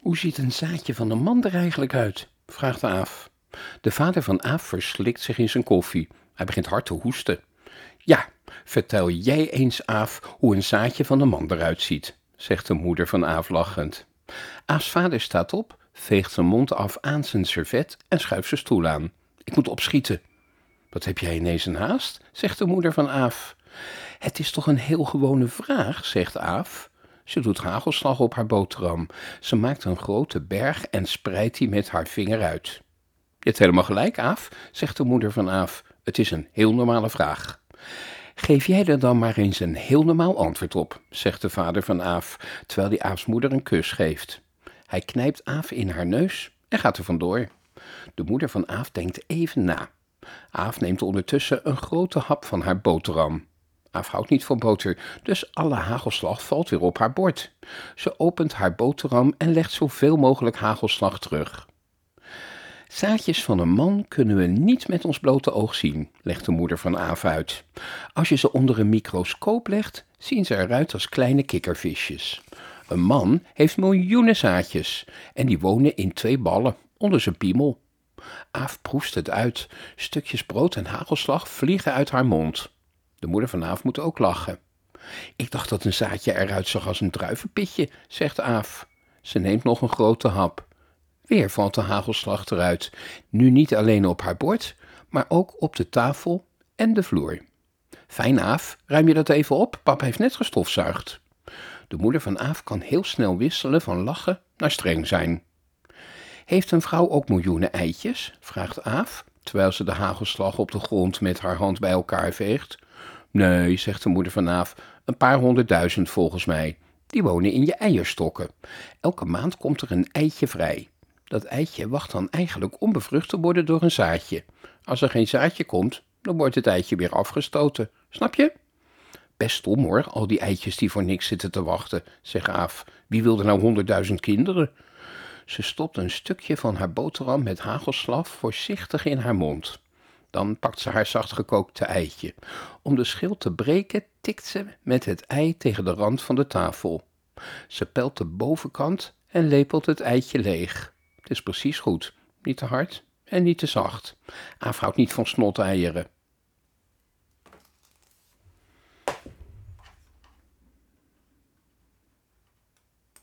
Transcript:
Hoe ziet een zaadje van een man er eigenlijk uit? vraagt Aaf. De vader van Aaf verslikt zich in zijn koffie. Hij begint hard te hoesten. Ja, vertel jij eens, Aaf, hoe een zaadje van een man eruit ziet, zegt de moeder van Aaf lachend. Aafs vader staat op, veegt zijn mond af aan zijn servet en schuift zijn stoel aan. Ik moet opschieten. Wat heb jij ineens een haast? zegt de moeder van Aaf. Het is toch een heel gewone vraag, zegt Aaf. Ze doet hagelslag op haar boterham. Ze maakt een grote berg en spreidt die met haar vinger uit. Je hebt helemaal gelijk, Aaf, zegt de moeder van Aaf. Het is een heel normale vraag. Geef jij er dan maar eens een heel normaal antwoord op, zegt de vader van Aaf, terwijl hij Aafs moeder een kus geeft. Hij knijpt Aaf in haar neus en gaat er vandoor. De moeder van Aaf denkt even na. Aaf neemt ondertussen een grote hap van haar boterham. Aaf houdt niet van boter, dus alle hagelslag valt weer op haar bord. Ze opent haar boterham en legt zoveel mogelijk hagelslag terug. Zaadjes van een man kunnen we niet met ons blote oog zien, legt de moeder van Aaf uit. Als je ze onder een microscoop legt, zien ze eruit als kleine kikkervisjes. Een man heeft miljoenen zaadjes en die wonen in twee ballen onder zijn piemel. Aaf proest het uit. Stukjes brood en hagelslag vliegen uit haar mond. De moeder van Aaf moet ook lachen. Ik dacht dat een zaadje eruit zag als een druivenpitje, zegt Aaf. Ze neemt nog een grote hap. Weer valt de hagelslag eruit. Nu niet alleen op haar bord, maar ook op de tafel en de vloer. Fijn, Aaf, ruim je dat even op? Pap heeft net gestofzuigd. De moeder van Aaf kan heel snel wisselen van lachen naar streng zijn. Heeft een vrouw ook miljoenen eitjes? vraagt Aaf, terwijl ze de hagelslag op de grond met haar hand bij elkaar veegt. Nee, zegt de moeder van Aaf, een paar honderdduizend volgens mij. Die wonen in je eierstokken. Elke maand komt er een eitje vrij. Dat eitje wacht dan eigenlijk onbevrucht te worden door een zaadje. Als er geen zaadje komt, dan wordt het eitje weer afgestoten. Snap je? Best stom hoor, al die eitjes die voor niks zitten te wachten, zegt Aaf. Wie wil er nou honderdduizend kinderen? Ze stopt een stukje van haar boterham met hagelslag voorzichtig in haar mond. Dan pakt ze haar zachtgekookte eitje. Om de schil te breken tikt ze met het ei tegen de rand van de tafel. Ze pelt de bovenkant en lepelt het eitje leeg. Het is precies goed. Niet te hard en niet te zacht. Aaf niet van snoteieren.